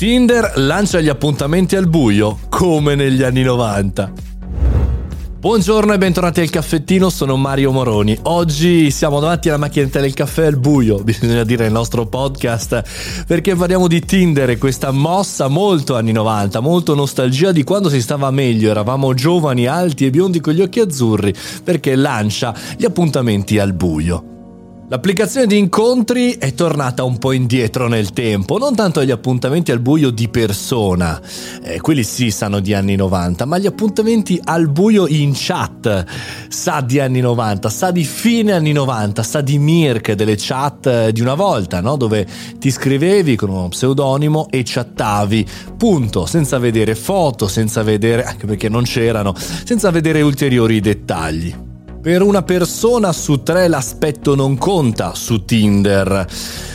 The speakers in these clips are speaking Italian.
Tinder lancia gli appuntamenti al buio, come negli anni 90. Buongiorno e bentornati al caffettino, sono Mario Moroni. Oggi siamo davanti alla macchinetta del caffè al buio, bisogna dire nel nostro podcast, perché parliamo di Tinder e questa mossa molto anni 90, molto nostalgia di quando si stava meglio, eravamo giovani, alti e biondi con gli occhi azzurri, perché lancia gli appuntamenti al buio. L'applicazione di incontri è tornata un po' indietro nel tempo, non tanto agli appuntamenti al buio di persona, eh, quelli sì sanno di anni 90, ma gli appuntamenti al buio in chat sa di anni 90, sa di fine anni 90, sa di Mirk, delle chat eh, di una volta, no? dove ti scrivevi con uno pseudonimo e chattavi, punto, senza vedere foto, senza vedere, anche perché non c'erano, senza vedere ulteriori dettagli. Per una persona su tre l'aspetto non conta su Tinder.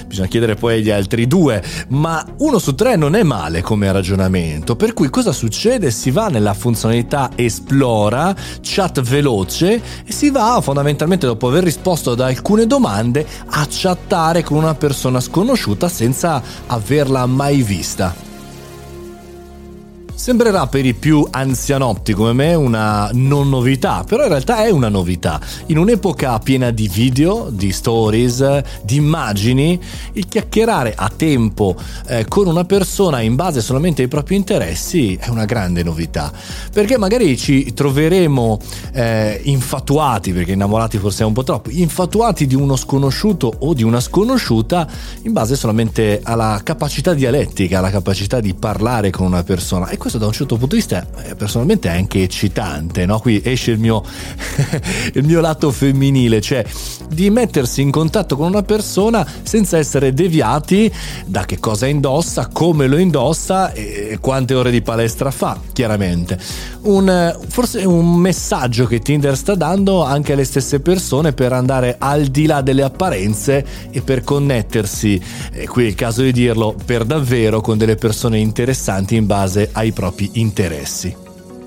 Bisogna chiedere poi agli altri due, ma uno su tre non è male come ragionamento. Per cui cosa succede? Si va nella funzionalità esplora, chat veloce e si va fondamentalmente dopo aver risposto ad alcune domande a chattare con una persona sconosciuta senza averla mai vista. Sembrerà per i più anzianotti come me una non novità, però in realtà è una novità. In un'epoca piena di video, di stories, di immagini, il chiacchierare a tempo eh, con una persona in base solamente ai propri interessi è una grande novità. Perché magari ci troveremo eh, infatuati, perché innamorati forse è un po' troppo, infatuati di uno sconosciuto o di una sconosciuta in base solamente alla capacità dialettica, alla capacità di parlare con una persona. E questo da un certo punto di vista eh, personalmente è anche eccitante, no? Qui esce il mio, il mio lato femminile, cioè di mettersi in contatto con una persona senza essere deviati da che cosa indossa, come lo indossa e quante ore di palestra fa, chiaramente. Un, forse un messaggio che Tinder sta dando anche alle stesse persone per andare al di là delle apparenze e per connettersi, e qui è il caso di dirlo, per davvero con delle persone interessanti in base ai propri interessi.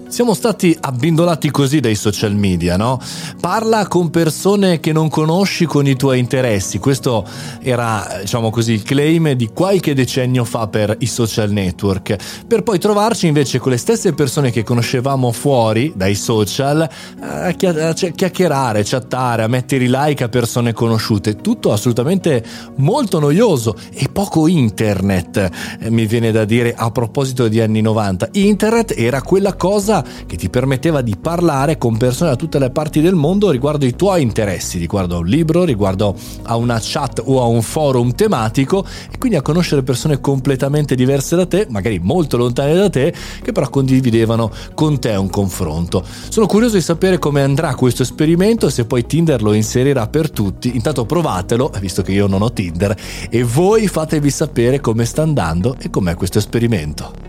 Siamo stati abbindolati così dai social media, no? Parla con persone che non conosci con i tuoi interessi. Questo era, diciamo così, il claim di qualche decennio fa per i social network. Per poi trovarci invece con le stesse persone che conoscevamo fuori dai social a chiacchierare, chattare, a mettere i like a persone conosciute. Tutto assolutamente molto noioso e poco internet, eh, mi viene da dire a proposito di anni 90. Internet era quella cosa che ti permetteva di parlare con persone da tutte le parti del mondo riguardo i tuoi interessi, riguardo a un libro, riguardo a una chat o a un forum tematico e quindi a conoscere persone completamente diverse da te, magari molto lontane da te, che però condividevano con te un confronto. Sono curioso di sapere come andrà questo esperimento e se poi Tinder lo inserirà per tutti. Intanto provatelo, visto che io non ho Tinder, e voi fatevi sapere come sta andando e com'è questo esperimento.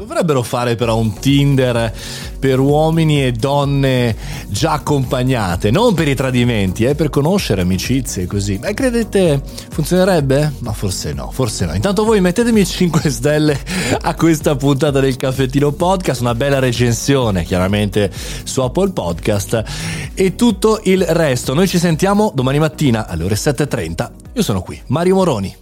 Dovrebbero fare però un Tinder per uomini e donne già accompagnate, non per i tradimenti, eh, per conoscere amicizie e così. E credete funzionerebbe? Ma forse no, forse no. Intanto voi mettetemi 5 stelle a questa puntata del caffettino podcast, una bella recensione chiaramente su Apple Podcast e tutto il resto. Noi ci sentiamo domani mattina alle ore 7.30. Io sono qui, Mario Moroni.